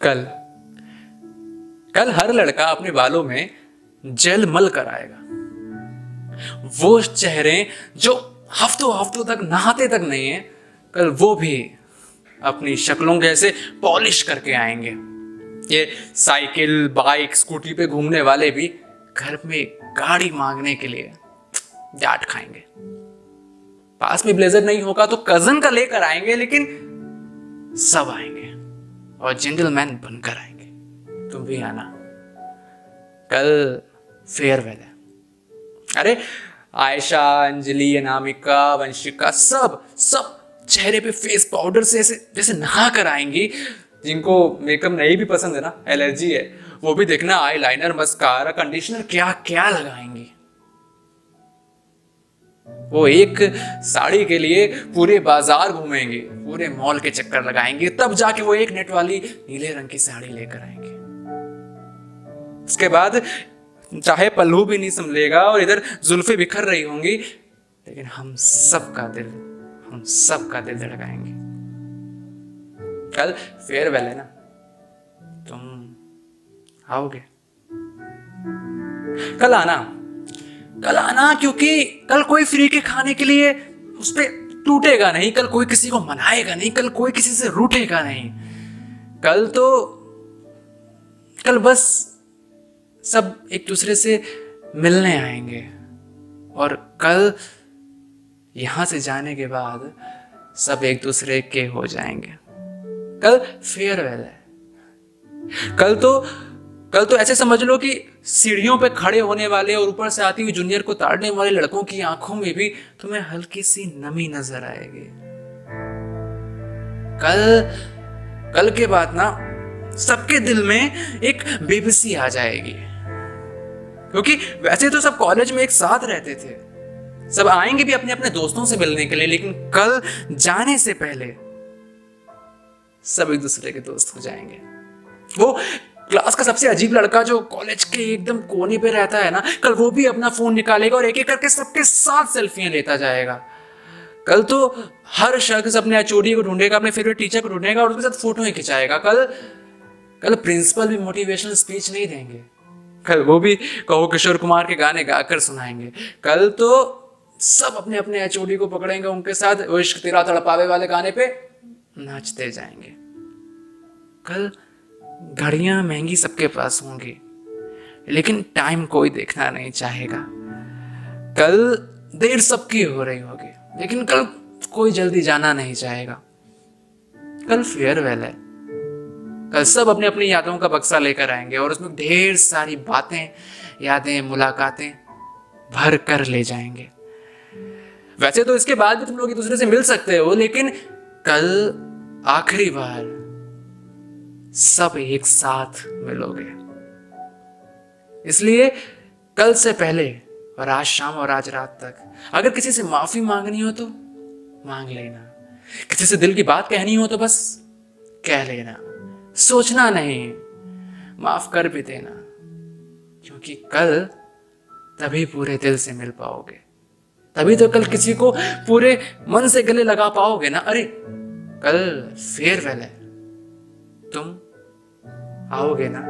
कल। कल हर लड़का अपने बालों में जेल मल कर आएगा। वो चेहरे जो हफ्तों हफ्तों तक नहाते तक नहीं है, कल वो भी अपनी शक्लों जैसे पॉलिश करके आएँगे। ये साइकिल, बाइक, स्कूटी पे घूमने वाले भी घर में गाड़ी मांगने के लिए डांट खाएँगे। पास में ब्लेजर नहीं होगा तो कज़न का लेकर आएँगे, लेकिन सब आएँगे। और जेंटलमैन बनकर आएँगे। तुम भी आना। कल फेयरवेल है। अरे, आयशा, अंजलि, अनामिका, वंशिका, सब सब चेहरे पे फेस पाउडर से ऐसे, जैसे नहा कर आएँगी। जिनको मेकअप नहीं भी पसंद है ना एलर्जी है, वो भी देखना आई लाइनर मस्कारा कंडीशनर क्या क्या लगाएँगी। वो एक साड़ी के लिए पूरे बाज़ार घूमेंगे, पूरे मॉल के चक्कर लगाएँगे, तब जाके वो एक नेट वाली नीले रंग की साड़ी लेकर आएँगे। उसके बाद चाहे पल्लू भी नहीं संभलेगा और इधर जुल्फे बिखर रही होंगी, लेकिन हम सबका दिल, हम सबका दिल धड़काएँगे। कल फेयरवेल है ना? तुम आओगे? कल आना। कल आना, क्योंकि कल कोई फ्री के खाने के लिए उस पर टूटेगा नहीं। कल कोई किसी को मनाएगा नहीं, कल कोई किसी से रूठेगा नहीं। कल तो कल बस सब एक दूसरे से मिलने आएँगे। और कल यहाँ से जाने के बाद सब एक दूसरे के हो जाएँगे। कल फेयरवेल है। कल तो कल तो ऐसे समझ लो कि सीढ़ियों पे खड़े होने वाले और ऊपर से आती हुई जूनियर को ताड़ने वाले लड़कों की आँखों में भी तुम्हें हल्की सी नमी नज़र आएगी। कल कल के बाद ना, सबके दिल में एक बेबसी आ जाएगी। क्योंकि वैसे तो सब कॉलेज में एक साथ रहते थे। सब आएँगे भी अपने अपने दोस्तों से मिलने के लिए, लेकिन कल जाने से पहले सब एक दूसरे के दोस्त हो जाएँगे। वो क्लास का सबसे अजीब लड़का जो कॉलेज के एकदम कोने पे रहता है ना, कल वो भी अपना फ़ोन निकालेगा और एक एक करके सबके साथ सेल्फियाँ लेता जाएगा। कल तो हर शख्स अपने एचओडी को ढूंढेगा, अपने फेवरेट टीचर को ढूंढेगा और उसके साथ फ़ोटो ही खिंचाएगा। कल कल प्रिंसिपल भी मोटिवेशनल स्पीच नहीं देंगे। कल वो भी कहो किशोर कुमार के गाने गाकर सुनाएँगे। कल तो सब अपने अपने एचओडी को पकड़ेंगे उनके साथ, वो इश्क तेरा तड़पावे वाले गाने पे नाचते जाएँगे। कल घड़ियाँ महँगी सबके पास होंगी, लेकिन टाइम कोई देखना नहीं चाहेगा। कल देर सबकी हो रही होगी, लेकिन कल कोई जल्दी जाना नहीं चाहेगा। कल फेयरवेल है। कल सब अपनी अपनी यादों का बक्सा लेकर आएँगे और उसमें ढेर सारी बातें, यादें, मुलाकातें भर कर ले जाएँगे। वैसे तो इसके बाद भी तुम लोग एक दूसरे से मिल सकते हो, लेकिन कल आखिरी बार सब एक साथ मिलोगे। इसलिए कल से पहले और आज शाम और आज रात तक अगर किसी से माफ़ी मांगनी हो तो मांग लेना। किसी से दिल की बात कहनी हो तो बस कह लेना। सोचना नहीं, माफ़ कर भी देना, क्योंकि कल तभी पूरे दिल से मिल पाओगे। तभी तो कल किसी को पूरे मन से गले लगा पाओगे ना। अरे, कल फेयरवेल है तुम आओगे ना?